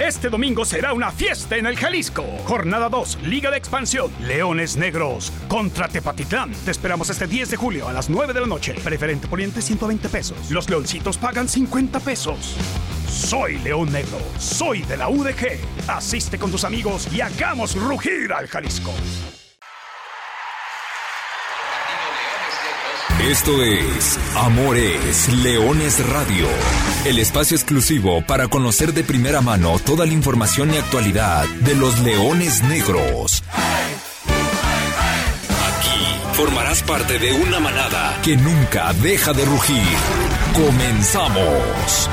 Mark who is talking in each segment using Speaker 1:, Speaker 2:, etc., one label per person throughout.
Speaker 1: Este domingo será una fiesta en el Jalisco. Jornada 2, Liga de Expansión. Leones Negros contra Tepatitlán. Te esperamos este 10 de julio a las 9 de la noche. Preferente poniente 120 pesos. Los leoncitos pagan 50 pesos. Soy León Negro. Soy de la UDG. Asiste con tus amigos y hagamos rugir al Jalisco.
Speaker 2: Esto es Amores Leones Radio, el espacio exclusivo para conocer de primera mano toda la información y actualidad de los leones negros. Aquí formarás parte de una manada que nunca deja de rugir. Comenzamos.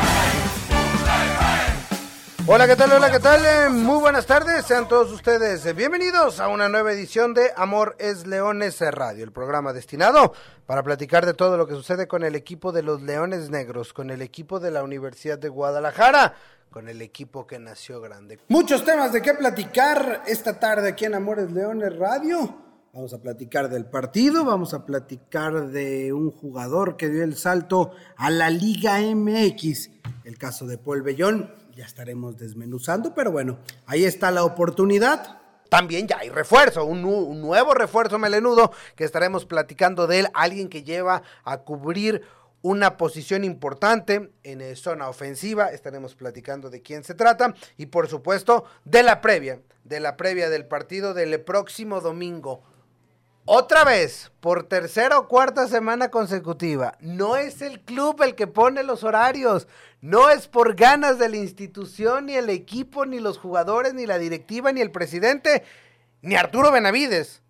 Speaker 3: Hola, ¿qué tal? Hola, ¿qué tal? Eh, Muy buenas tardes, sean todos ustedes eh, bienvenidos a una nueva edición de Amor es Leones Radio, el programa destinado para platicar de todo lo que sucede con el equipo de los Leones Negros, con el equipo de la Universidad de Guadalajara, con el equipo que nació grande. Muchos temas de qué platicar esta tarde aquí en Amores Leones Radio. Vamos a platicar del partido, vamos a platicar de un jugador que dio el salto a la Liga MX, el caso de Paul Bellón ya estaremos desmenuzando, pero bueno, ahí está la oportunidad. También ya hay refuerzo, un, nuevo refuerzo melenudo que estaremos platicando de él, alguien que lleva a cubrir una posición importante en zona ofensiva, estaremos platicando de quién se trata y por supuesto de la previa, de la previa del partido del próximo domingo otra vez, por tercera o cuarta semana consecutiva, no es el club el que pone los horarios, no es por ganas de la institución, ni el equipo, ni los jugadores, ni la directiva, ni el presidente, ni Arturo Benavides.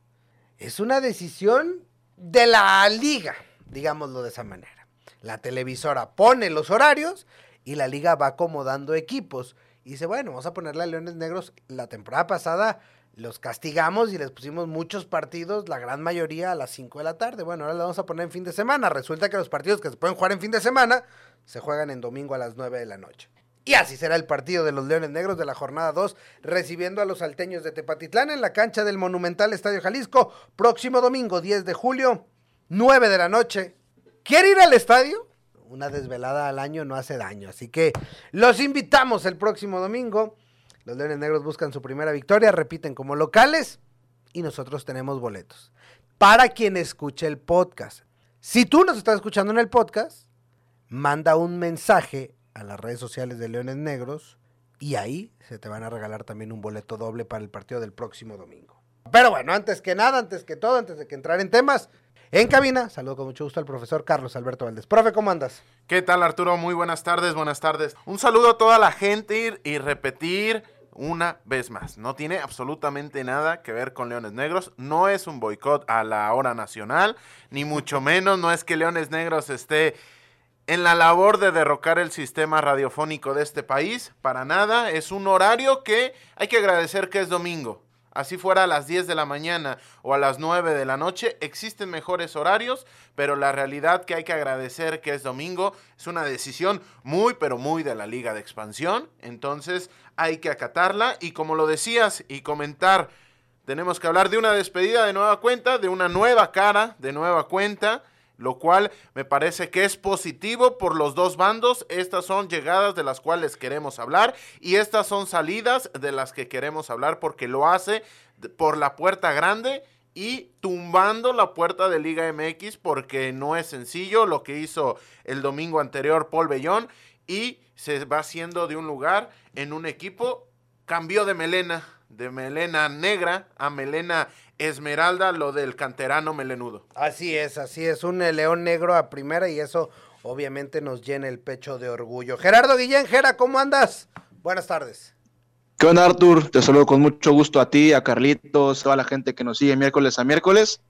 Speaker 3: Es una decisión de la liga, digámoslo de esa manera. La televisora pone los horarios y la liga va acomodando equipos. Y dice, bueno, vamos a ponerle a Leones Negros la temporada pasada los castigamos y les pusimos muchos partidos, la gran mayoría a las 5 de la tarde. Bueno, ahora le vamos a poner en fin de semana. Resulta que los partidos que se pueden jugar en fin de semana se juegan en domingo a las 9 de la noche. Y así será el partido de los Leones Negros de la jornada 2, recibiendo a los salteños de Tepatitlán en la cancha del Monumental Estadio Jalisco, próximo domingo 10 de julio, 9 de la noche. ¿Quiere ir al estadio? Una desvelada al año no hace daño, así que los invitamos el próximo domingo los Leones Negros buscan su primera victoria, repiten como locales y nosotros tenemos boletos. Para quien escuche el podcast. Si tú nos estás escuchando en el podcast, manda un mensaje a las redes sociales de Leones Negros y ahí se te van a regalar también un boleto doble para el partido del próximo domingo. Pero bueno, antes que nada, antes que todo, antes de que entrar en temas, en cabina, saludo con mucho gusto al profesor Carlos Alberto Valdés. Profe, ¿cómo andas?
Speaker 4: ¿Qué tal Arturo? Muy buenas tardes, buenas tardes. Un saludo a toda la gente y repetir una vez más. No tiene absolutamente nada que ver con Leones Negros. No es un boicot a la hora nacional, ni mucho menos. No es que Leones Negros esté en la labor de derrocar el sistema radiofónico de este país. Para nada. Es un horario que hay que agradecer que es domingo así fuera a las 10 de la mañana o a las 9 de la noche, existen mejores horarios, pero la realidad que hay que agradecer que es domingo es una decisión muy, pero muy de la Liga de Expansión, entonces hay que acatarla y como lo decías y comentar, tenemos que hablar de una despedida de nueva cuenta, de una nueva cara, de nueva cuenta lo cual me parece que es positivo por los dos bandos. Estas son llegadas de las cuales queremos hablar y estas son salidas de las que queremos hablar porque lo hace por la puerta grande y tumbando la puerta de Liga MX porque no es sencillo lo que hizo el domingo anterior Paul Bellón y se va haciendo de un lugar en un equipo, cambió de melena, de melena negra a melena Esmeralda, lo del canterano melenudo.
Speaker 3: Así es, así es, un león negro a primera y eso obviamente nos llena el pecho de orgullo. Gerardo Guillén, Gera, ¿cómo andas? Buenas tardes.
Speaker 5: ¿Qué onda, Artur? Te saludo con mucho gusto a ti, a Carlitos, toda la gente que nos sigue miércoles a miércoles.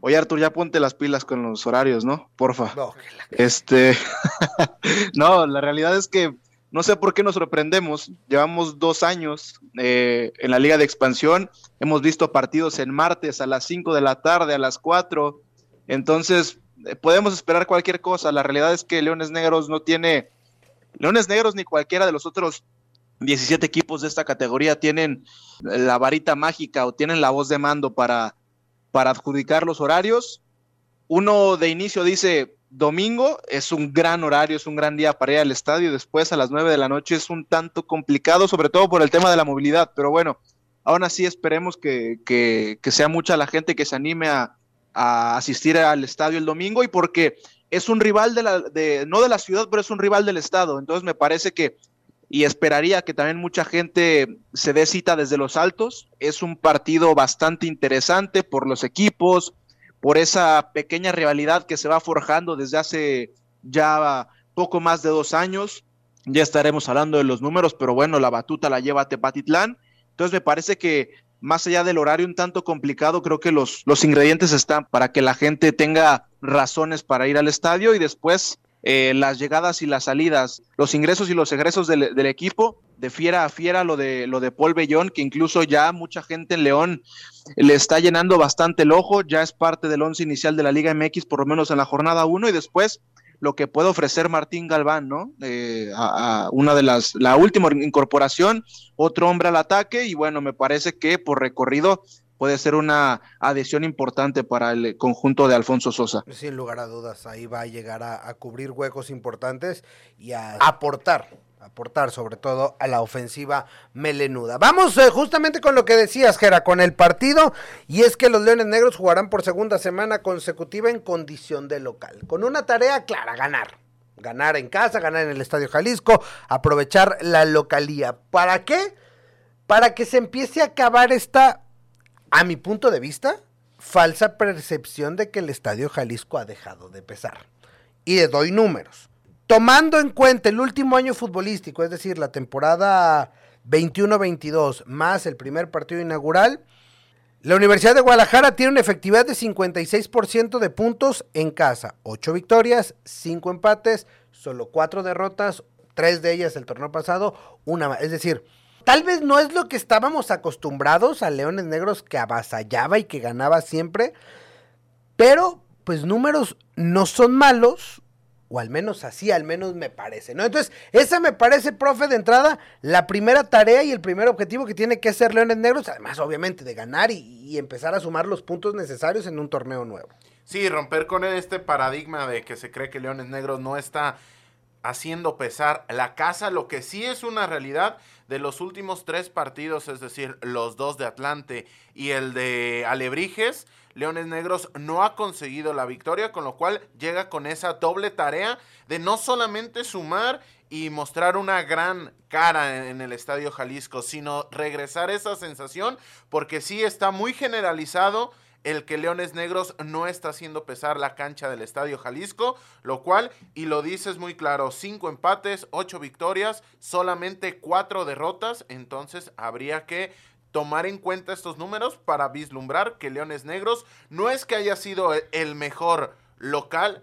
Speaker 5: Oye, Artur, ya ponte las pilas con los horarios, ¿no? Porfa. No, Este, no, la realidad es que no sé por qué nos sorprendemos. Llevamos dos años eh, en la Liga de Expansión. Hemos visto partidos en martes a las 5 de la tarde, a las 4. Entonces, eh, podemos esperar cualquier cosa. La realidad es que Leones Negros no tiene. Leones Negros ni cualquiera de los otros 17 equipos de esta categoría tienen la varita mágica o tienen la voz de mando para, para adjudicar los horarios. Uno de inicio dice, domingo es un gran horario, es un gran día para ir al estadio. Después a las 9 de la noche es un tanto complicado, sobre todo por el tema de la movilidad. Pero bueno, aún así esperemos que, que, sea mucha la gente que se anime a, a, asistir al estadio el domingo y porque es un rival de la, de, no de la ciudad, pero es un rival del estado. Entonces me parece que y esperaría que también mucha gente se dé cita desde los altos. Es un partido bastante interesante por los equipos, por esa pequeña rivalidad que se va forjando desde hace ya poco más de dos años. Ya estaremos hablando de los números, pero bueno, la batuta la lleva Tepatitlán. Entonces me parece que más allá del horario un tanto complicado, creo que los, los ingredientes están para que la gente tenga razones para ir al estadio y después eh, las llegadas y las salidas, los ingresos y los egresos del, equipo, de fiera a fiera, lo de, lo de Paul Bellón, que incluso ya mucha gente en León le está llenando bastante el ojo, ya es parte del once inicial de la Liga MX, por lo menos en la jornada 1, y después lo que puede ofrecer Martín Galván, ¿no? Eh, a, una de las, la última incorporación, otro hombre al ataque, y bueno, me parece que por recorrido puede ser una adhesión importante para el conjunto de Alfonso Sosa.
Speaker 3: Sin lugar a dudas, ahí va a llegar a, cubrir huecos importantes y a aportar aportar sobre todo a la ofensiva melenuda. Vamos eh, justamente con lo que decías, Gera, con el partido, y es que los Leones Negros jugarán por segunda semana consecutiva en condición de local, con una tarea clara, ganar. Ganar en casa, ganar en el Estadio Jalisco, aprovechar la localía. ¿Para qué? Para que se empiece a acabar esta a mi punto de vista, falsa percepción de que el Estadio Jalisco ha dejado de pesar. Y le doy números. Tomando en cuenta el último año futbolístico, es decir, la temporada 21-22 más el primer partido inaugural, la Universidad de Guadalajara tiene una efectividad de 56% de puntos en casa, 8 victorias, 5 empates, solo 4 derrotas, 3 de ellas el torneo pasado, una más. Es decir, Tal vez no es lo que estábamos acostumbrados a Leones Negros que avasallaba y que ganaba siempre, pero pues números no son malos, o al menos así, al menos me parece, ¿no? Entonces, esa me parece, profe, de entrada, la primera tarea y el primer objetivo que tiene que hacer Leones Negros, además, obviamente, de ganar y, y empezar a sumar los puntos necesarios en un torneo nuevo.
Speaker 4: Sí, romper con este paradigma de que se cree que Leones Negros no está haciendo pesar la casa, lo que sí es una realidad de los últimos tres partidos, es decir, los dos de Atlante y el de Alebrijes, Leones Negros no ha conseguido la victoria, con lo cual llega con esa doble tarea de no solamente sumar y mostrar una gran cara en el Estadio Jalisco, sino regresar esa sensación, porque sí está muy generalizado el que Leones Negros no está haciendo pesar la cancha del Estadio Jalisco, lo cual, y lo dices muy claro, cinco empates, ocho victorias, solamente cuatro derrotas, entonces habría que tomar en cuenta estos números para vislumbrar que Leones Negros no es que haya sido el mejor local,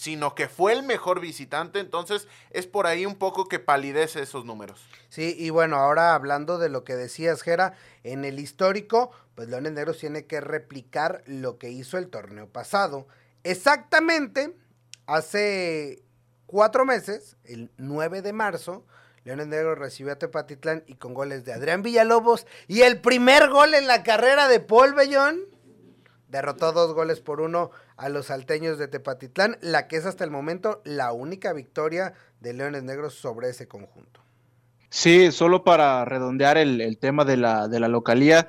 Speaker 4: sino que fue el mejor visitante, entonces es por ahí un poco que palidece esos números.
Speaker 3: Sí, y bueno, ahora hablando de lo que decías, Jera, en el histórico, pues Leones Negros tiene que replicar lo que hizo el torneo pasado. Exactamente, hace cuatro meses, el 9 de marzo, Leones Negros recibió a Tepatitlán y con goles de Adrián Villalobos y el primer gol en la carrera de Paul Bellón derrotó dos goles por uno a los salteños de Tepatitlán, la que es hasta el momento la única victoria de Leones Negros sobre ese conjunto.
Speaker 5: Sí, solo para redondear el, tema de la, localía,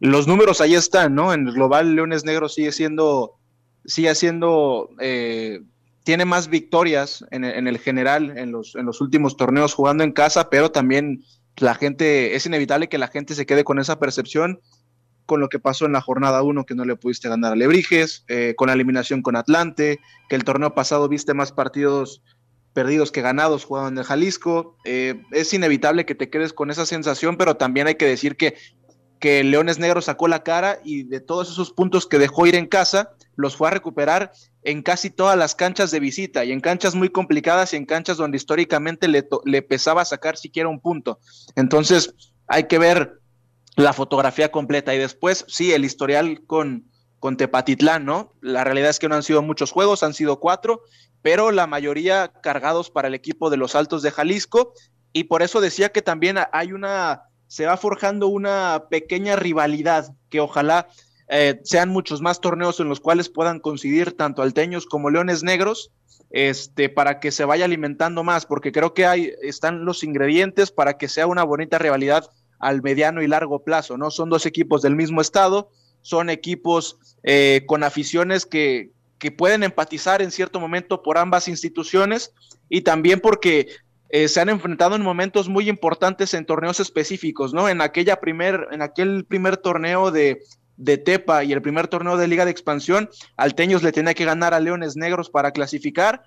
Speaker 5: los números ahí están, ¿no? En el global Leones Negros sigue siendo, sigue siendo, eh, tiene más victorias en, en, el general en los, en los últimos torneos jugando en casa, pero también la gente, es inevitable que la gente se quede con esa percepción con lo que pasó en la jornada 1, que no le pudiste ganar a Lebrijes, eh, con la eliminación con Atlante, que el torneo pasado viste más partidos perdidos que ganados jugando en el Jalisco. Eh, es inevitable que te quedes con esa sensación, pero también hay que decir que, que Leones Negros sacó la cara y de todos esos puntos que dejó ir en casa, los fue a recuperar en casi todas las canchas de visita y en canchas muy complicadas y en canchas donde históricamente le, le pesaba sacar siquiera un punto. Entonces, hay que ver la fotografía completa. Y después, sí, el historial con, con Tepatitlán, ¿no? La realidad es que no han sido muchos juegos, han sido cuatro, pero la mayoría cargados para el equipo de los Altos de Jalisco. Y por eso decía que también hay una, se va forjando una pequeña rivalidad que ojalá eh, sean muchos más torneos en los cuales puedan coincidir tanto alteños como leones negros, este, para que se vaya alimentando más, porque creo que hay, están los ingredientes para que sea una bonita rivalidad al mediano y largo plazo, ¿no? Son dos equipos del mismo estado, son equipos eh, con aficiones que, que pueden empatizar en cierto momento por ambas instituciones y también porque eh, se han enfrentado en momentos muy importantes en torneos específicos, ¿no? En aquella primer, en aquel primer torneo de, de Tepa y el primer torneo de Liga de Expansión, Alteños le tenía que ganar a Leones Negros para clasificar.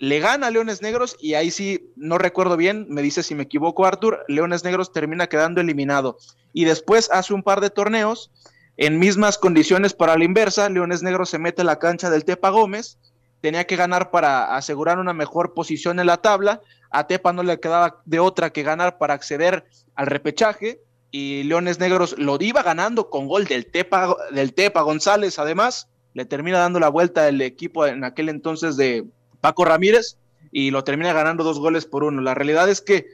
Speaker 5: Le gana a Leones Negros y ahí sí, no recuerdo bien, me dice si me equivoco Artur, Leones Negros termina quedando eliminado. Y después hace un par de torneos en mismas condiciones para la inversa, Leones Negros se mete a la cancha del Tepa Gómez, tenía que ganar para asegurar una mejor posición en la tabla, a Tepa no le quedaba de otra que ganar para acceder al repechaje, y Leones Negros lo iba ganando con gol del Tepa, del Tepa González, además, le termina dando la vuelta el equipo en aquel entonces de Paco Ramírez y lo termina ganando dos goles por uno. La realidad es que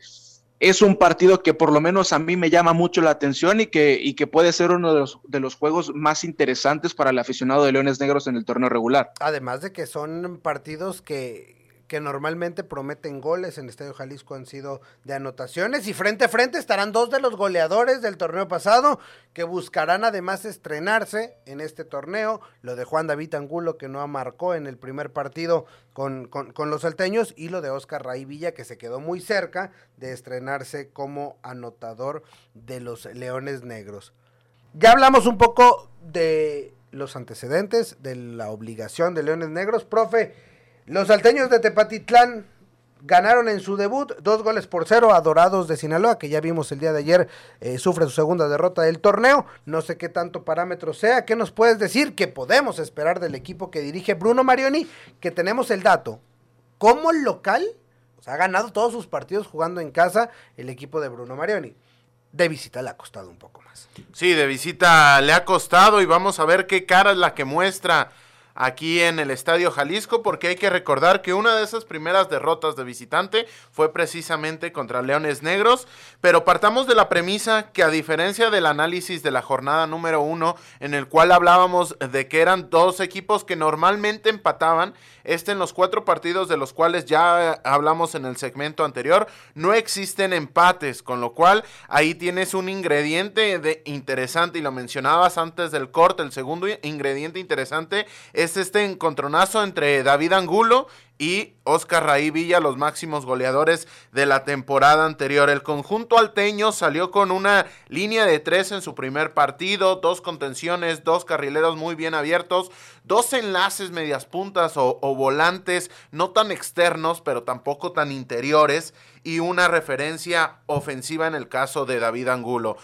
Speaker 5: es un partido que por lo menos a mí me llama mucho la atención y que, y que puede ser uno de los, de los juegos más interesantes para el aficionado de Leones Negros en el torneo regular.
Speaker 3: Además de que son partidos que, que normalmente prometen goles en Estadio Jalisco han sido de anotaciones y frente a frente estarán dos de los goleadores del torneo pasado que buscarán además estrenarse en este torneo, lo de Juan David Angulo que no marcó en el primer partido con, con, los salteños y lo de Oscar Villa que se quedó muy cerca de estrenarse como anotador de los Leones Negros. Ya hablamos un poco de los antecedentes, de la obligación de Leones Negros, profe. Los salteños de Tepatitlán ganaron en su debut dos goles por cero a Dorados de Sinaloa, que ya vimos el día de ayer, eh, sufre su segunda derrota del torneo. No sé qué tanto parámetro sea. ¿Qué nos puedes decir que podemos esperar del equipo que dirige Bruno Marioni? Que tenemos el dato. Como local, ha ganado todos sus partidos jugando en casa el equipo de Bruno Marioni. De visita le ha costado un poco más.
Speaker 4: Sí, de visita le ha costado y vamos a ver qué cara es la que muestra aquí en el Estadio Jalisco, porque hay que recordar que una de esas primeras derrotas de visitante fue precisamente contra Leones Negros, pero partamos de la premisa que a diferencia del análisis de la jornada número uno, en el cual hablábamos de que eran dos equipos que normalmente empataban, este en los cuatro partidos de los cuales ya hablamos en el segmento anterior, no existen empates, con lo cual ahí tienes un ingrediente de interesante y lo mencionabas antes del corte, el segundo ingrediente interesante es este encontronazo entre David Angulo y Oscar Raí Villa, los máximos goleadores de la temporada anterior. El conjunto alteño salió con una línea de tres en su primer partido, dos contenciones, dos carrileros muy bien abiertos, dos enlaces medias puntas o, o volantes no tan externos, pero tampoco tan interiores, y una referencia ofensiva en el caso de David Angulo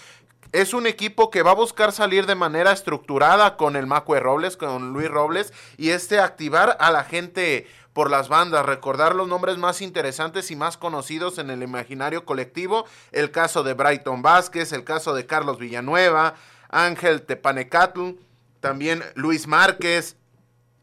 Speaker 4: es un equipo que va a buscar salir de manera estructurada con el Macue Robles, con Luis Robles, y este activar a la gente por las bandas, recordar los nombres más interesantes y más conocidos en el imaginario colectivo, el caso de Brighton Vázquez, el caso de Carlos Villanueva, Ángel Tepanecatl, también Luis Márquez,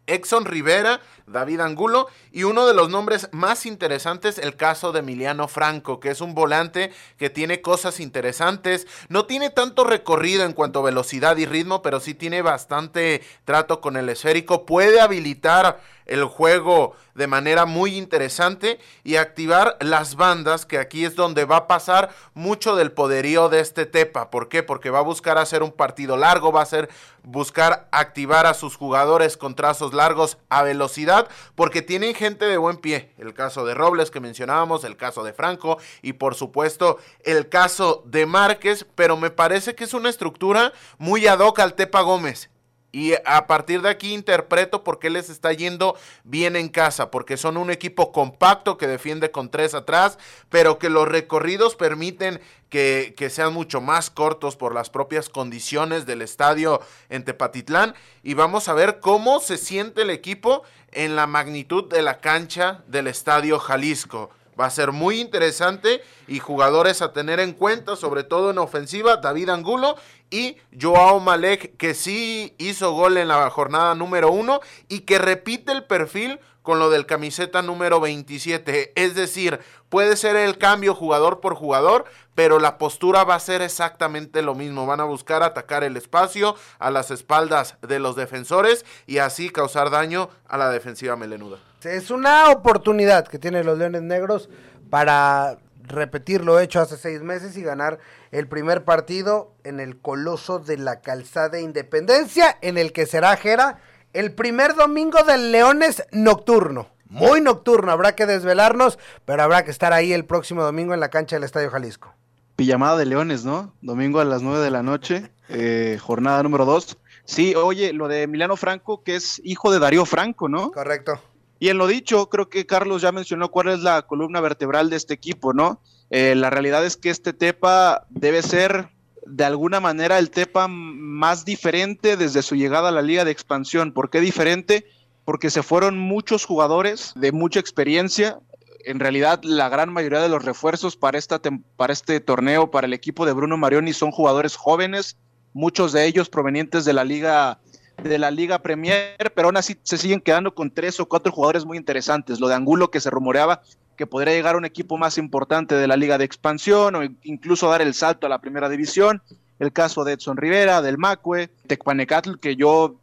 Speaker 4: Exxon Rivera, David Angulo y uno de los nombres más interesantes, el caso de Emiliano Franco, que es un volante que tiene cosas interesantes, no tiene tanto recorrido en cuanto a velocidad y ritmo, pero sí tiene bastante trato con el esférico, puede habilitar el juego de manera muy interesante y activar las bandas, que aquí es donde va a pasar mucho del poderío de este Tepa. ¿Por qué? Porque va a buscar hacer un partido largo, va a ser buscar activar a sus jugadores con trazos largos a velocidad, porque tienen gente de buen pie. El caso de Robles que mencionábamos, el caso de Franco y por supuesto el caso de Márquez, pero me parece que es una estructura muy ad hoc al Tepa Gómez. Y a partir de aquí interpreto por qué les está yendo bien en casa, porque son un equipo compacto que defiende con tres atrás, pero que los recorridos permiten que, que, sean mucho más cortos por las propias condiciones del estadio en Tepatitlán. Y vamos a ver cómo se siente el equipo en la magnitud de la cancha del estadio Jalisco. Va a ser muy interesante y jugadores a tener en cuenta, sobre todo en ofensiva, David Angulo y Joao Malek, que sí hizo gol en la jornada número uno y que repite el perfil con lo del camiseta número 27. Es decir, puede ser el cambio jugador por jugador, pero la postura va a ser exactamente lo mismo. Van a buscar atacar el espacio a las espaldas de los defensores y así causar daño a la defensiva melenuda.
Speaker 3: Es una oportunidad que tienen los Leones Negros para repetir lo hecho hace seis meses y ganar el primer partido en el Coloso de la Calzada Independencia, en el que será Jera el primer domingo del Leones nocturno. Muy nocturno, habrá que desvelarnos, pero habrá que estar ahí el próximo domingo en la cancha del Estadio Jalisco.
Speaker 5: Pijamada de Leones, ¿no? Domingo a las nueve de la noche, eh, jornada número dos. Sí, oye, lo de Emiliano Franco, que es hijo de Darío Franco, ¿no?
Speaker 3: Correcto.
Speaker 5: Y en lo dicho, creo que Carlos ya mencionó cuál es la columna vertebral de este equipo, ¿no? Eh, la realidad es que este Tepa debe ser de alguna manera el Tepa más diferente desde su llegada a la liga de expansión. ¿Por qué diferente? Porque se fueron muchos jugadores de mucha experiencia. En realidad, la gran mayoría de los refuerzos para, esta para este torneo, para el equipo de Bruno Marioni, son jugadores jóvenes, muchos de ellos provenientes de la liga de la Liga Premier, pero aún así se siguen quedando con tres o cuatro jugadores muy interesantes. Lo de Angulo que se rumoreaba que podría llegar a un equipo más importante de la Liga de Expansión o incluso dar el salto a la Primera División. El caso de Edson Rivera, del Macue, Tecpanecatl, que yo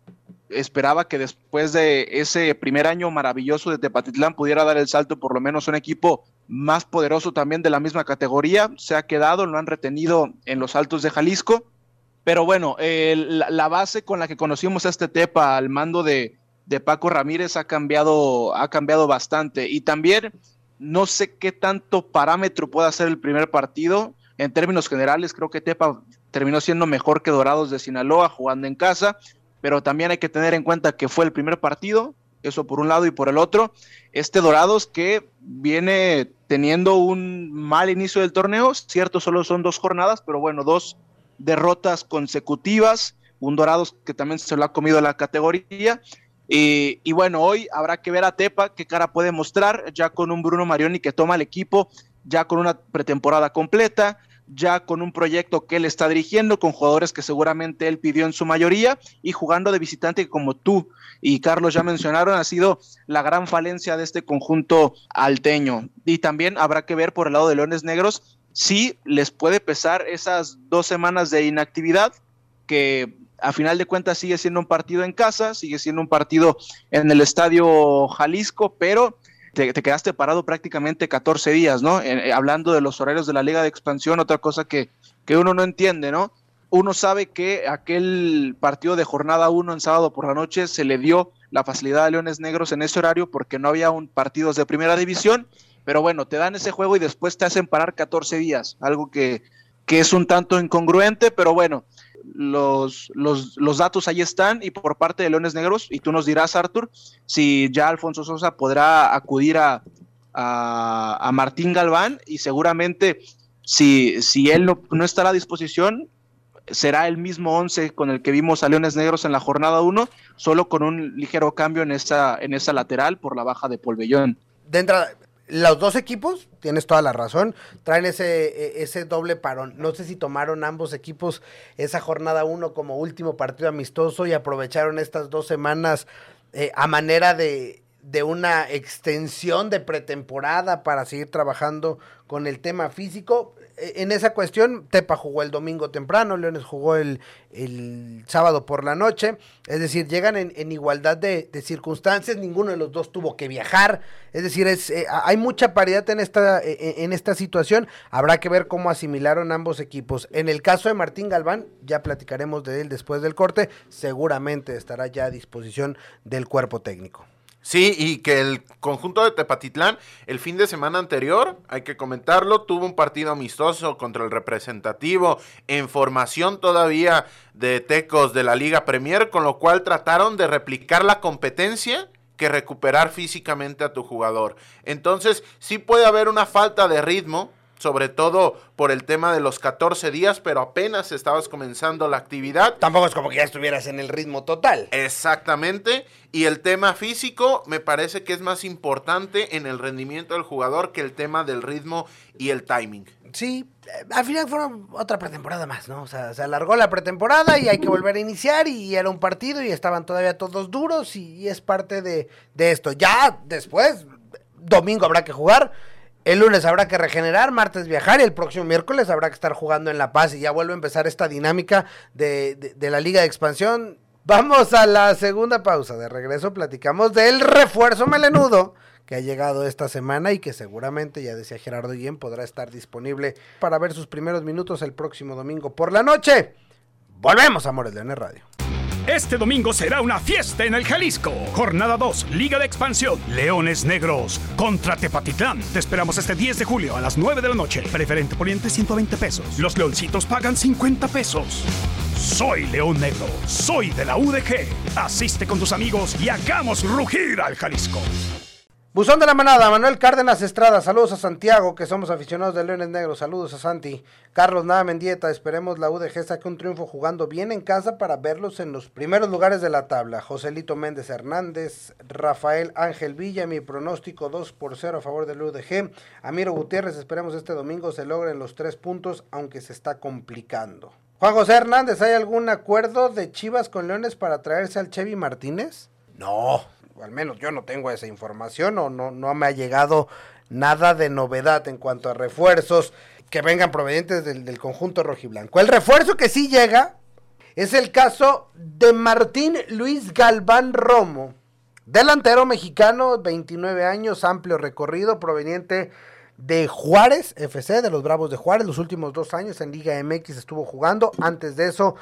Speaker 5: esperaba que después de ese primer año maravilloso de Tepatitlán pudiera dar el salto por lo menos a un equipo más poderoso también de la misma categoría. Se ha quedado, lo han retenido en los altos de Jalisco. Pero bueno, la, base con la que conocimos a este Tepa al mando de, de Paco Ramírez ha cambiado, ha cambiado bastante. Y también no sé qué tanto parámetro puede ser el primer partido. En términos generales, creo que Tepa terminó siendo mejor que Dorados de Sinaloa jugando en casa, pero también hay que tener en cuenta que fue el primer partido, eso por un lado y por el otro, este Dorados que viene teniendo un mal inicio del torneo, cierto, solo son dos jornadas, pero bueno, dos derrotas consecutivas, un Dorados que también se lo ha comido la categoría. Y, bueno, hoy habrá que ver a Tepa qué cara puede mostrar, ya con un Bruno Marioni que toma el equipo, ya con una pretemporada completa, ya con un proyecto que él está dirigiendo, con jugadores que seguramente él pidió en su mayoría y jugando de visitante como tú y Carlos ya mencionaron, ha sido la gran falencia de este conjunto alteño. Y también habrá que ver por el lado de Leones Negros sí les puede pesar esas dos semanas de inactividad que a final de cuentas sigue siendo un partido en casa, sigue siendo un partido en el estadio Jalisco, pero te, quedaste parado prácticamente 14 días, ¿no? Eh, hablando de los horarios de la Liga de Expansión, otra cosa que, que uno no entiende, ¿no? Uno sabe que aquel partido de jornada 1 en sábado por la noche se le dio la facilidad a Leones Negros en ese horario porque no había un partidos de primera división pero bueno, te dan ese juego y después te hacen parar 14 días, algo que, es un tanto incongruente, pero bueno, los, los, datos ahí están y por parte de Leones Negros, y tú nos dirás, Arthur, si ya Alfonso Sosa podrá acudir a, a, Martín Galván y seguramente si, si él no, no, estará a disposición, será el mismo 11 con el que vimos a Leones Negros en la jornada 1, solo con un ligero cambio en esa, en esa lateral por la baja de Polvellón.
Speaker 3: De entrada, los dos equipos, tienes toda la razón, traen ese, e, ese doble parón. No sé si tomaron ambos equipos esa jornada uno como último partido amistoso y aprovecharon estas dos semanas eh, a manera de, de una extensión de pretemporada para seguir trabajando con el tema físico. En esa cuestión, Tepa jugó el domingo temprano, Leones jugó el, el sábado por la noche, es decir, llegan en, igualdad de, circunstancias, ninguno de los dos tuvo que viajar, es decir, es, eh, hay mucha paridad en esta, e, e, en esta situación, habrá que ver cómo asimilaron ambos equipos. En el caso de Martín Galván, ya platicaremos de él después del corte, seguramente estará ya a disposición del cuerpo técnico.
Speaker 4: Sí, y que el conjunto de Tepatitlán el fin de semana anterior, hay que comentarlo, tuvo un partido amistoso contra el representativo en formación todavía de Tecos de la Liga Premier, con lo cual trataron de replicar la competencia que recuperar físicamente a tu jugador. Entonces, sí puede haber una falta de ritmo sobre todo por el tema de los 14 días, pero apenas estabas comenzando la actividad.
Speaker 3: Tampoco es como que ya estuvieras en el ritmo total.
Speaker 4: Exactamente. Y el tema físico me parece que es más importante en el rendimiento del jugador que el tema del ritmo y el timing.
Speaker 3: Sí, eh, al final fueron otra pretemporada más, ¿no? O sea, se alargó la pretemporada y hay que volver a iniciar y era un partido y estaban todavía todos duros y, es parte de, de esto. Ya después, domingo habrá que jugar. El lunes habrá que regenerar, martes viajar y el próximo miércoles habrá que estar jugando en La Paz y ya vuelve a empezar esta dinámica de, de, de, la Liga de Expansión. Vamos a la segunda pausa. De regreso platicamos del refuerzo melenudo que ha llegado esta semana y que seguramente, ya decía Gerardo Guillén, podrá estar disponible para ver sus primeros minutos el próximo domingo por la noche. Volvemos Amores Leones Radio.
Speaker 1: Este domingo será una fiesta en el Jalisco. Jornada 2, Liga de Expansión. Leones Negros contra Tepatitlán. Te esperamos este 10 de julio a las 9 de la noche. Preferente poniente 120 pesos. Los leoncitos pagan 50 pesos. Soy León Negro. Soy de la UDG. Asiste con tus amigos y hagamos rugir al Jalisco.
Speaker 3: Buzón de la manada, Manuel Cárdenas Estrada, saludos a Santiago, que somos aficionados de Leones Negros, saludos a Santi. Carlos Nada Mendieta, esperemos la UDG saque un triunfo jugando bien en casa para verlos en los primeros lugares de la tabla. Joselito Méndez Hernández, Rafael Ángel Villa, mi pronóstico 2 por 0 a favor del UDG. Amiro Gutiérrez, esperemos este domingo se logren los tres puntos, aunque se está complicando. Juan José Hernández, ¿hay algún acuerdo de Chivas con Leones para traerse al Chevy Martínez? No, al menos yo no tengo esa información o no, no me ha llegado nada de novedad en cuanto a refuerzos que vengan provenientes del, del conjunto rojiblanco. El refuerzo que sí llega es el caso de Martín Luis Galván Romo, delantero mexicano, 29 años, amplio recorrido, proveniente de Juárez FC, de los Bravos de Juárez, los últimos dos años en Liga MX estuvo jugando, antes de eso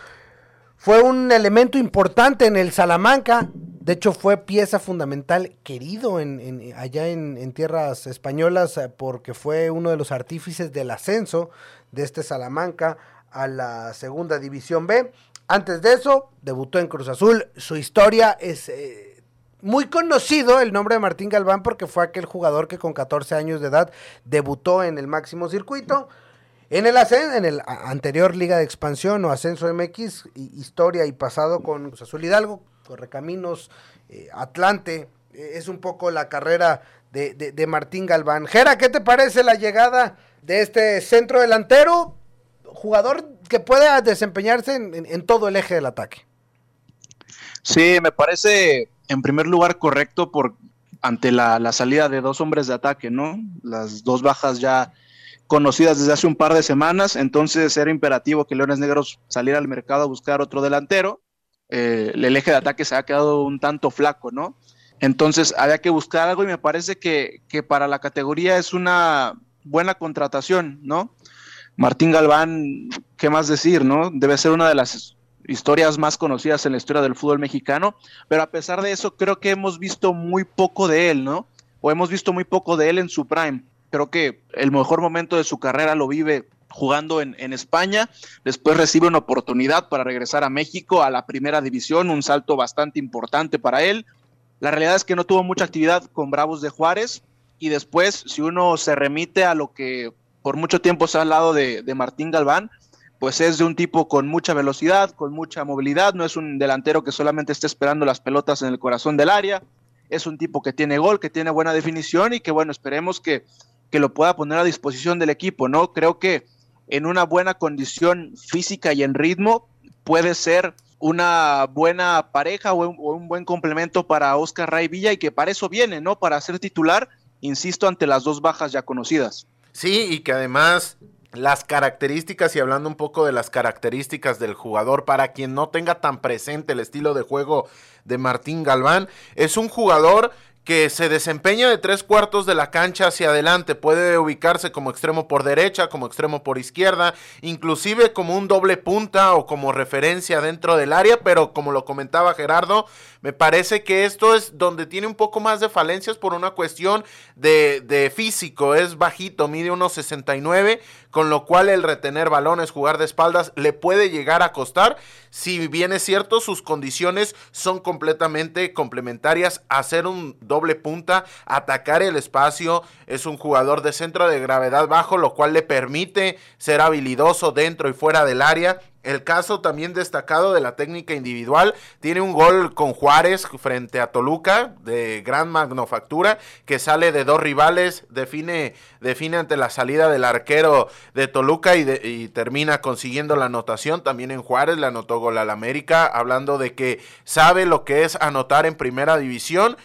Speaker 3: fue un elemento importante en el Salamanca, de hecho, fue pieza fundamental, querido en, allá en, tierras españolas, eh, porque fue uno de los artífices del ascenso de este Salamanca a la segunda división B. Antes de eso, debutó en Cruz Azul. Su historia es eh, muy conocido, el nombre de Martín Galván, porque fue aquel jugador que con 14 años de edad debutó en el máximo circuito. En el, en el anterior Liga de Expansión o Ascenso MX, historia y pasado con Cruz Azul Hidalgo, Correcaminos, eh, Atlante. Eh, es un poco la carrera de, Martín Galván. Jera, ¿qué te parece la llegada de este centro delantero? Jugador que pueda desempeñarse en, todo el eje del ataque.
Speaker 5: Sí, me parece en primer lugar correcto por ante la, la, salida de dos hombres de ataque, ¿no? Las dos bajas ya conocidas desde hace un par de semanas, entonces era imperativo que Leones Negros saliera al mercado a buscar otro delantero eh, el eje de ataque se ha quedado un tanto flaco, ¿no? Entonces había que buscar algo y me parece que, para la categoría es una buena contratación, ¿no? Martín Galván, ¿qué más decir, no? Debe ser una de las historias más conocidas en la historia del fútbol mexicano, pero a pesar de eso creo que hemos visto muy poco de él, ¿no? O hemos visto muy poco de él en su prime. Creo que el mejor momento de su carrera lo vive jugando en, España, después recibe una oportunidad para regresar a México, a la primera división, un salto bastante importante para él. La realidad es que no tuvo mucha actividad con Bravos de Juárez y después, si uno se remite a lo que por mucho tiempo se ha hablado de, de Martín Galván, pues es de un tipo con mucha velocidad, con mucha movilidad, no es un delantero que solamente esté esperando las pelotas en el corazón del área, es un tipo que tiene gol, que tiene buena definición y que bueno, esperemos que, que lo pueda poner a disposición del equipo, ¿no? Creo que en una buena condición física y en ritmo, puede ser una buena pareja o un, buen complemento para Oscar Ray Villa y que para eso viene, ¿no? Para ser titular, insisto, ante las dos bajas ya conocidas.
Speaker 4: Sí, y que además las características y hablando un poco de las características del jugador para quien no tenga tan presente el estilo de juego de Martín Galván, es un jugador que se desempeña de tres cuartos de la cancha hacia adelante, puede ubicarse como extremo por derecha, como extremo por izquierda, inclusive como un doble punta o como referencia dentro del área, pero como lo comentaba Gerardo, me parece que esto es donde tiene un poco más de falencias por una cuestión de, físico, es bajito, mide unos 69, con lo cual el retener balones, jugar de espaldas, le puede llegar a costar. Si bien es cierto, sus condiciones son completamente complementarias. A ser un doble punta, atacar el espacio, es un jugador de centro de gravedad bajo, lo cual le permite ser habilidoso dentro y fuera del área el caso también destacado de la técnica individual, tiene un gol con Juárez frente a Toluca de gran manufactura que sale de dos rivales, define, define ante la salida del arquero de Toluca y, y termina consiguiendo la anotación. También en Juárez le anotó gol al América, hablando de que sabe lo que es anotar en primera división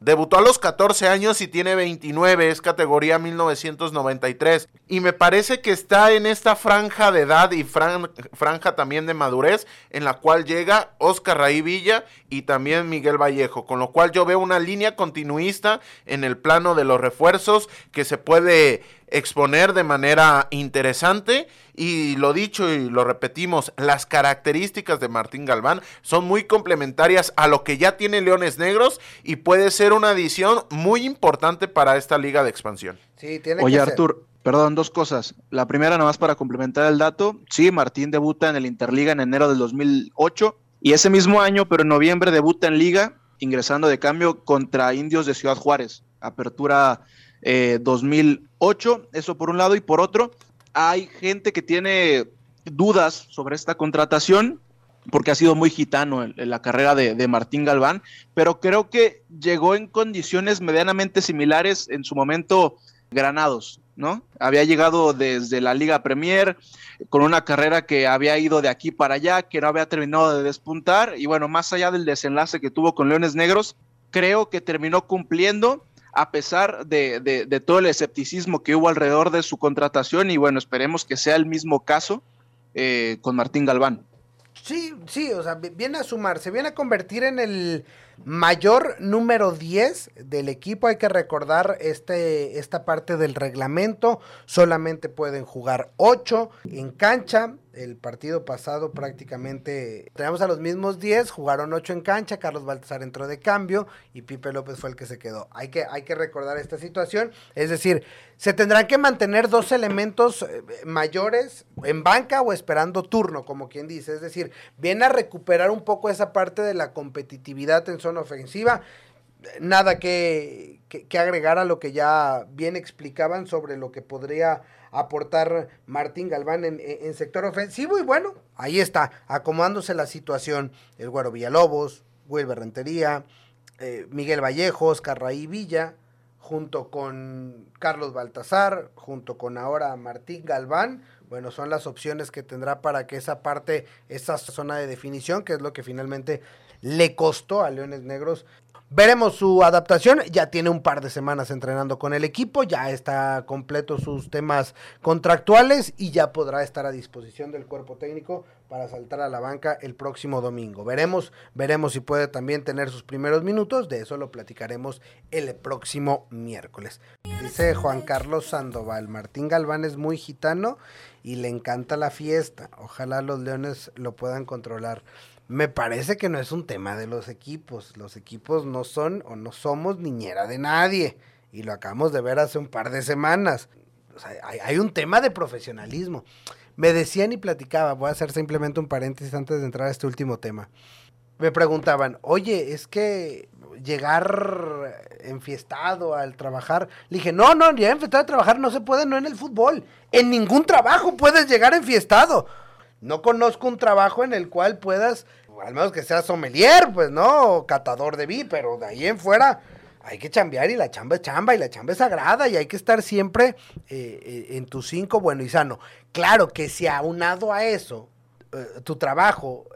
Speaker 4: Debutó a los 14 años y tiene 29, es categoría 1993. Y me parece que está en esta franja de edad y franja también de madurez en la cual llega Oscar Raí Villa y también Miguel Vallejo. Con lo cual yo veo una línea continuista en el plano de los refuerzos que se puede exponer de manera interesante y lo dicho y lo repetimos, las características de Martín Galván son muy complementarias a lo que ya tiene Leones Negros y puede ser una adición muy importante para esta liga de expansión.
Speaker 5: Sí, tiene Oye, Artur, perdón, dos cosas. La primera, nomás para complementar el dato, sí, Martín debuta en el Interliga en enero del 2008 y ese mismo año, pero en noviembre debuta en liga ingresando de cambio contra Indios de Ciudad Juárez. Apertura 2008, eh, eso por un lado, y por otro, hay gente que tiene dudas sobre esta contratación, porque ha sido muy gitano en, la carrera de, Martín Galván, pero creo que llegó en condiciones medianamente similares en su momento Granados, ¿no? Había llegado desde la Liga Premier con una carrera que había ido de aquí para allá, que no había terminado de despuntar, y bueno, más allá del desenlace que tuvo con Leones Negros, creo que terminó cumpliendo a pesar de, todo el escepticismo que hubo alrededor de su contratación y bueno, esperemos que sea el mismo caso eh, con Martín Galván.
Speaker 3: Sí, sí, o sea, viene a sumar, se viene a convertir en el mayor número 10 del equipo. Hay que recordar este, esta parte del reglamento. Solamente pueden jugar 8 en cancha. El partido pasado prácticamente tenemos a los mismos 10, jugaron 8 en cancha, Carlos Baltasar entró de cambio y Pipe López fue el que se quedó. Hay que, hay que recordar esta situación, es decir, se tendrán que mantener dos elementos eh, mayores en banca o esperando turno, como quien dice, es decir, viene a recuperar un poco esa parte de la competitividad en zona ofensiva. Nada que, que, agregar a lo que ya bien explicaban sobre lo que podría aportar Martín Galván en, sector ofensivo. Y bueno, ahí está, acomodándose la situación. El Güero Villalobos, Wilber Rentería, eh, Miguel Vallejos, Carraí Villa, junto con Carlos Baltasar, junto con ahora Martín Galván, bueno, son las opciones que tendrá para que esa parte, esa zona de definición, que es lo que finalmente le costó a Leones Negros. Veremos su adaptación, ya tiene un par de semanas entrenando con el equipo, ya está completo sus temas contractuales y ya podrá estar a disposición del cuerpo técnico para saltar a la banca el próximo domingo. Veremos, veremos si puede también tener sus primeros minutos, de eso lo platicaremos el próximo miércoles. Dice Juan Carlos Sandoval, Martín Galván es muy gitano y le encanta la fiesta, ojalá los leones lo puedan controlar me parece que no es un tema de los equipos. Los equipos no son o no somos niñera de nadie. Y lo acabamos de ver hace un par de semanas. hay, un tema de profesionalismo. Me decían y platicaba, voy a hacer simplemente un paréntesis antes de entrar a este último tema. Me preguntaban, oye, es que llegar enfiestado al trabajar. Le dije, no, no, llegar enfiestado a trabajar no se puede, no en el fútbol. En ningún trabajo puedes llegar enfiestado. No conozco un trabajo en el cual puedas al menos que sea sommelier, pues, ¿no? O catador de vi, pero de ahí en fuera hay que chambear y la chamba es chamba y la chamba es sagrada y hay que estar siempre eh, eh, en tu cinco bueno y sano. Claro que si aunado a eso, eh, tu trabajo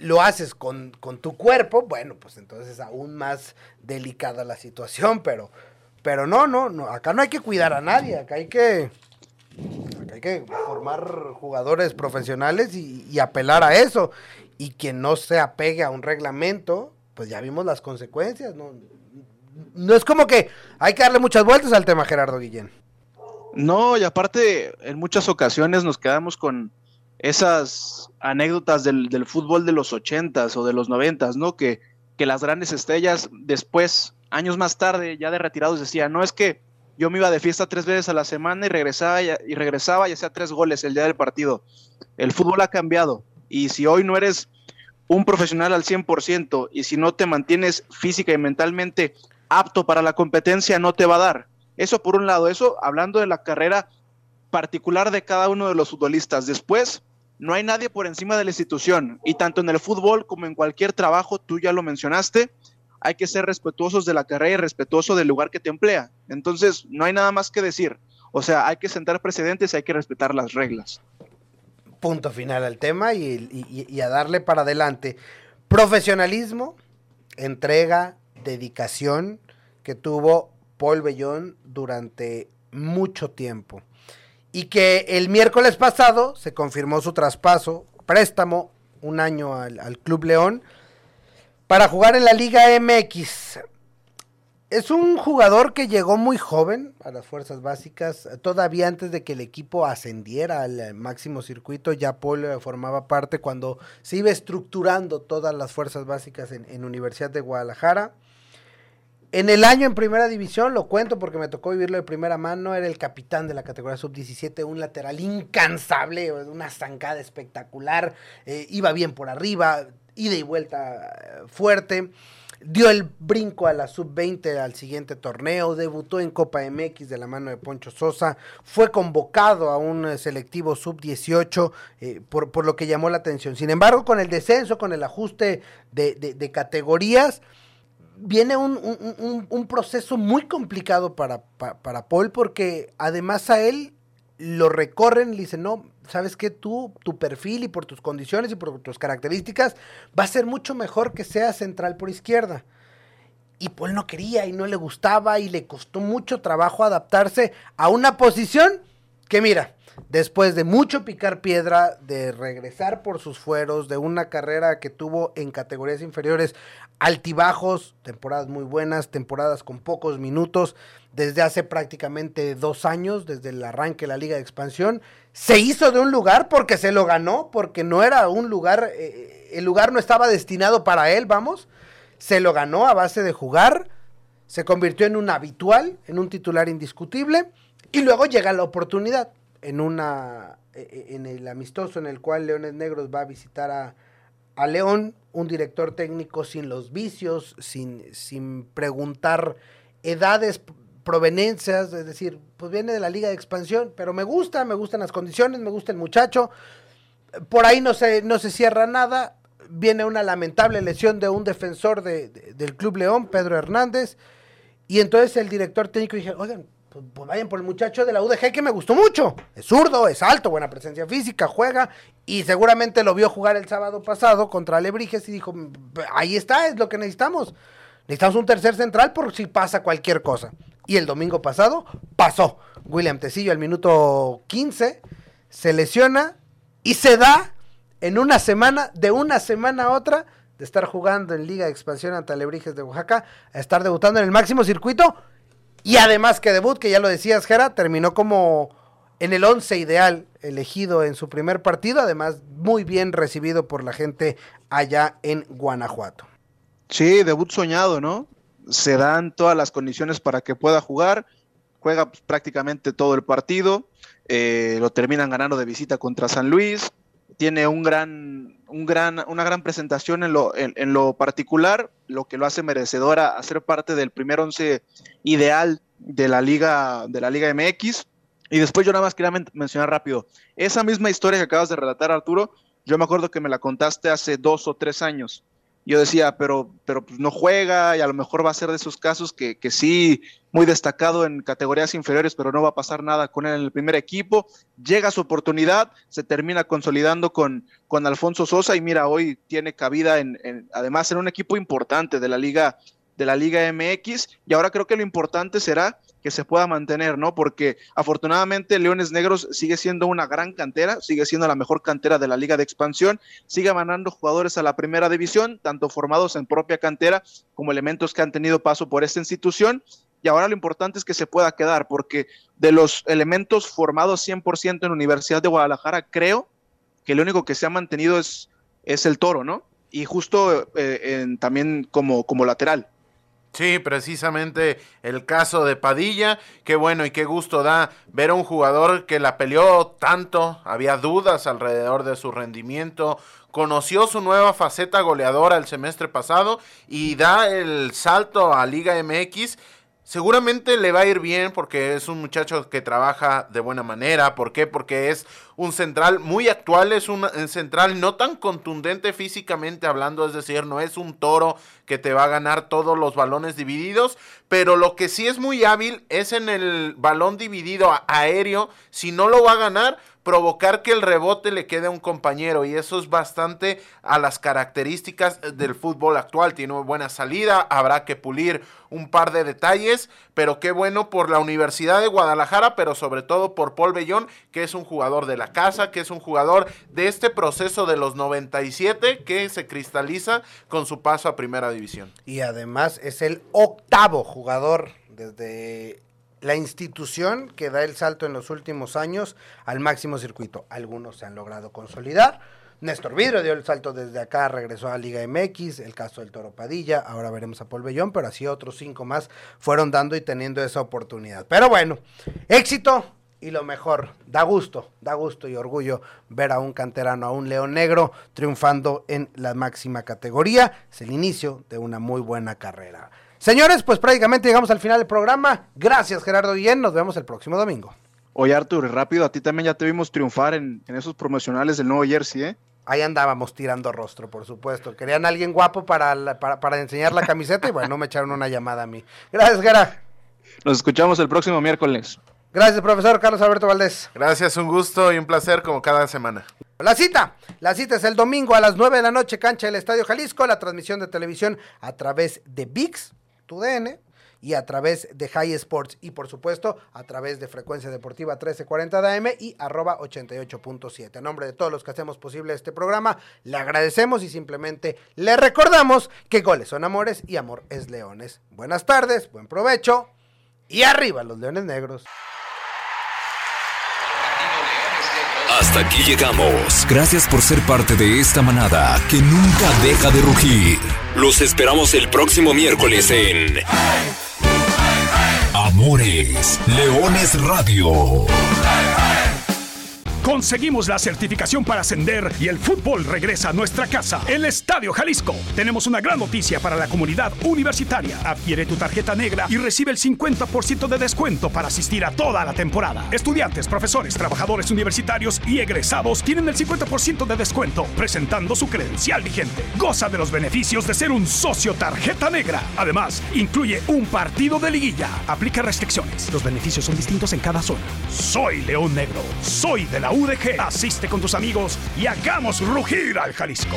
Speaker 3: lo haces con, con, tu cuerpo, bueno, pues entonces es aún más delicada la situación, pero, pero no, no, no, acá no hay que cuidar a nadie, acá hay que... Hay que formar jugadores profesionales y apelar a eso y quien no se apegue a un reglamento, pues ya vimos las consecuencias, ¿no? No es como que hay que darle muchas vueltas al tema, Gerardo Guillén.
Speaker 5: No, y aparte, en muchas ocasiones nos quedamos con esas anécdotas del, fútbol de los ochentas o de los noventas, ¿no? Que, que las grandes estrellas después, años más tarde, ya de retirados, decían, no es que yo me iba de fiesta tres veces a la semana y regresaba y, y regresaba y hacía tres goles el día del partido. El fútbol ha cambiado y si hoy no eres un profesional al 100% y si no te mantienes física y mentalmente apto para la competencia no te va a dar. Eso por un lado, eso hablando de la carrera particular de cada uno de los futbolistas. Después, no hay nadie por encima de la institución y tanto en el fútbol como en cualquier trabajo, tú ya lo mencionaste, hay que ser respetuosos de la carrera y respetuoso del lugar que te emplea. Entonces, no hay nada más que decir. O sea, hay que sentar precedentes y hay que respetar las reglas.
Speaker 3: Punto final al tema y, a darle para adelante. Profesionalismo, entrega, dedicación que tuvo Paul Bellón durante mucho tiempo. Y que el miércoles pasado se confirmó su traspaso, préstamo, un año al, al Club León, para jugar en la Liga MX. Es un jugador que llegó muy joven a las fuerzas básicas, todavía antes de que el equipo ascendiera al eh, máximo circuito, ya Paul eh, formaba parte cuando se iba estructurando todas las fuerzas básicas en, Universidad de Guadalajara. En el año en primera división, lo cuento porque me tocó vivirlo de primera mano, era el capitán de la categoría sub-17, un lateral incansable, una zancada espectacular, eh, iba bien por arriba, ida y vuelta fuerte dio el brinco a la sub-20 al siguiente torneo, debutó en Copa MX de la mano de Poncho Sosa, fue convocado a un eh, selectivo sub-18 eh, por, lo que llamó la atención. Sin embargo, con el descenso, con el ajuste de, categorías, viene un, proceso muy complicado para, para Paul porque además a él lo recorren y dicen, no, sabes que tú, tu perfil y por tus condiciones y por tus características, va a ser mucho mejor que sea central por izquierda. Y Paul no quería y no le gustaba y le costó mucho trabajo adaptarse a una posición que mira, después de mucho picar piedra, de regresar por sus fueros, de una carrera que tuvo en categorías inferiores altibajos, temporadas muy buenas, temporadas con pocos minutos, desde hace prácticamente dos años, desde el arranque de la Liga de Expansión, se hizo de un lugar porque se lo ganó, porque no era un lugar, eh, el lugar no estaba destinado para él, vamos, se lo ganó a base de jugar, se convirtió en un habitual, en un titular indiscutible, y luego llega la oportunidad en una e, e, en el amistoso en el cual Leones Negros va a visitar a, a León, un director técnico sin los vicios, sin, sin preguntar edades, provenencias, es decir, pues viene de la liga de expansión, pero me gusta, me gustan las condiciones, me gusta el muchacho, por ahí no se, no se cierra nada, viene una lamentable lesión de un defensor de, del Club León, Pedro Hernández, y entonces el director técnico dije, oigan, pues, pues, vayan por el muchacho de la UDG que me gustó mucho. Es zurdo, es alto, buena presencia física, juega y seguramente lo vio jugar el sábado pasado contra Alebrijes y dijo, ahí está, es lo que necesitamos. Necesitamos un tercer central por si pasa cualquier cosa. Y el domingo pasado pasó. William Tecillo al minuto 15 se lesiona y se da en una semana, de una semana a otra, de estar jugando en Liga de Expansión ante Alebrijes de Oaxaca, a estar debutando en el máximo circuito y además que debut, que ya lo decías, Jera, terminó como en el once ideal elegido en su primer partido, además muy bien recibido por la gente allá en Guanajuato.
Speaker 5: Sí, debut soñado, ¿no? Se dan todas las condiciones para que pueda jugar, juega pues, prácticamente todo el partido, eh, lo terminan ganando de visita contra San Luis, tiene un gran, un gran, una gran presentación en lo, en, lo particular, lo que lo hace merecedora a ser parte del primer once ideal de la Liga, de la Liga MX. Y después yo nada más quería mencionar rápido, esa misma historia que acabas de relatar, Arturo, yo me acuerdo que me la contaste hace dos o tres años yo decía, pero, pero pues no juega y a lo mejor va a ser de esos casos que, que, sí, muy destacado en categorías inferiores, pero no va a pasar nada con él en el primer equipo. Llega su oportunidad, se termina consolidando con, con Alfonso Sosa y mira, hoy tiene cabida en, en, además en un equipo importante de la Liga de la Liga MX y ahora creo que lo importante será que se pueda mantener, ¿no? Porque afortunadamente Leones Negros sigue siendo una gran cantera, sigue siendo la mejor cantera de la Liga de Expansión, sigue mandando jugadores a la primera división, tanto formados en propia cantera como elementos que han tenido paso por esta institución. Y ahora lo importante es que se pueda quedar, porque de los elementos formados 100% en Universidad de Guadalajara, creo que lo único que se ha mantenido es, es el toro, ¿no? Y justo eh, también como, como lateral.
Speaker 4: Sí, precisamente el caso de Padilla. Qué bueno y qué gusto da ver a un jugador que la peleó tanto, había dudas alrededor de su rendimiento, conoció su nueva faceta goleadora el semestre pasado y da el salto a Liga MX Seguramente le va a ir bien porque es un muchacho que trabaja de buena manera. ¿Por qué? Porque es un central muy actual, es un central no tan contundente físicamente hablando, es decir, no es un toro que te va a ganar todos los balones divididos, pero lo que sí es muy hábil es en el balón dividido aéreo, si no lo va a ganar, provocar que el rebote le quede a un compañero y eso es bastante a las características del fútbol actual. Tiene buena salida, habrá que pulir un par de detalles, pero qué bueno por la Universidad de Guadalajara, pero sobre todo por Paul Bellón, que es un jugador de la casa, que es un jugador de este proceso de los 97 que se cristaliza con su paso a Primera División.
Speaker 3: Y además es el octavo jugador desde la institución que da el salto en los últimos años al máximo circuito. Algunos se han logrado consolidar. Néstor Vidrio dio el salto desde acá, regresó a Liga MX, el caso del Toro Padilla, ahora veremos a Paul Bellón, pero así otros cinco más fueron dando y teniendo esa oportunidad. Pero bueno, éxito y lo mejor, da gusto, da gusto y orgullo ver a un canterano, a un león negro triunfando en la máxima categoría. Es el inicio de una muy buena carrera. Señores, pues prácticamente llegamos al final del programa. Gracias, Gerardo Guillén. Nos vemos el próximo domingo.
Speaker 5: Oye, Artur, rápido, a ti también ya te vimos triunfar en, esos promocionales del nuevo Jersey, ¿eh?
Speaker 3: Ahí andábamos tirando rostro, por supuesto. Querían a alguien guapo para, para, enseñar la camiseta y bueno, me echaron una llamada a mí. Gracias, Gera.
Speaker 5: Nos escuchamos el próximo miércoles.
Speaker 3: Gracias, profesor Carlos Alberto Valdés.
Speaker 4: Gracias, un gusto y un placer como cada semana.
Speaker 3: La cita, la cita es el domingo a las 9 de la noche, cancha del Estadio Jalisco, la transmisión de televisión a través de VIX, tu DN y a través de High Sports y por supuesto a través de Frecuencia Deportiva 1340 DM y arroba 88.7. A nombre de todos los que hacemos posible este programa, le agradecemos y simplemente le recordamos que goles son amores y amor es leones. Buenas tardes, buen provecho y arriba los leones negros.
Speaker 2: Hasta aquí llegamos. Gracias por ser parte de esta manada que nunca deja de rugir. Los esperamos el próximo miércoles en Amores Leones Radio.
Speaker 1: Conseguimos la certificación para ascender y el fútbol regresa a nuestra casa, el Estadio Jalisco. Tenemos una gran noticia para la comunidad universitaria. Adquiere tu tarjeta negra y recibe el 50% de descuento para asistir a toda la temporada. Estudiantes, profesores, trabajadores universitarios y egresados tienen el 50% de descuento presentando su credencial vigente. Goza de los beneficios de ser un socio tarjeta negra. Además, incluye un partido de liguilla. Aplica restricciones. Los beneficios son distintos en cada zona. Soy León Negro. Soy de la UDG. Asiste con tus amigos y hagamos rugir al Jalisco.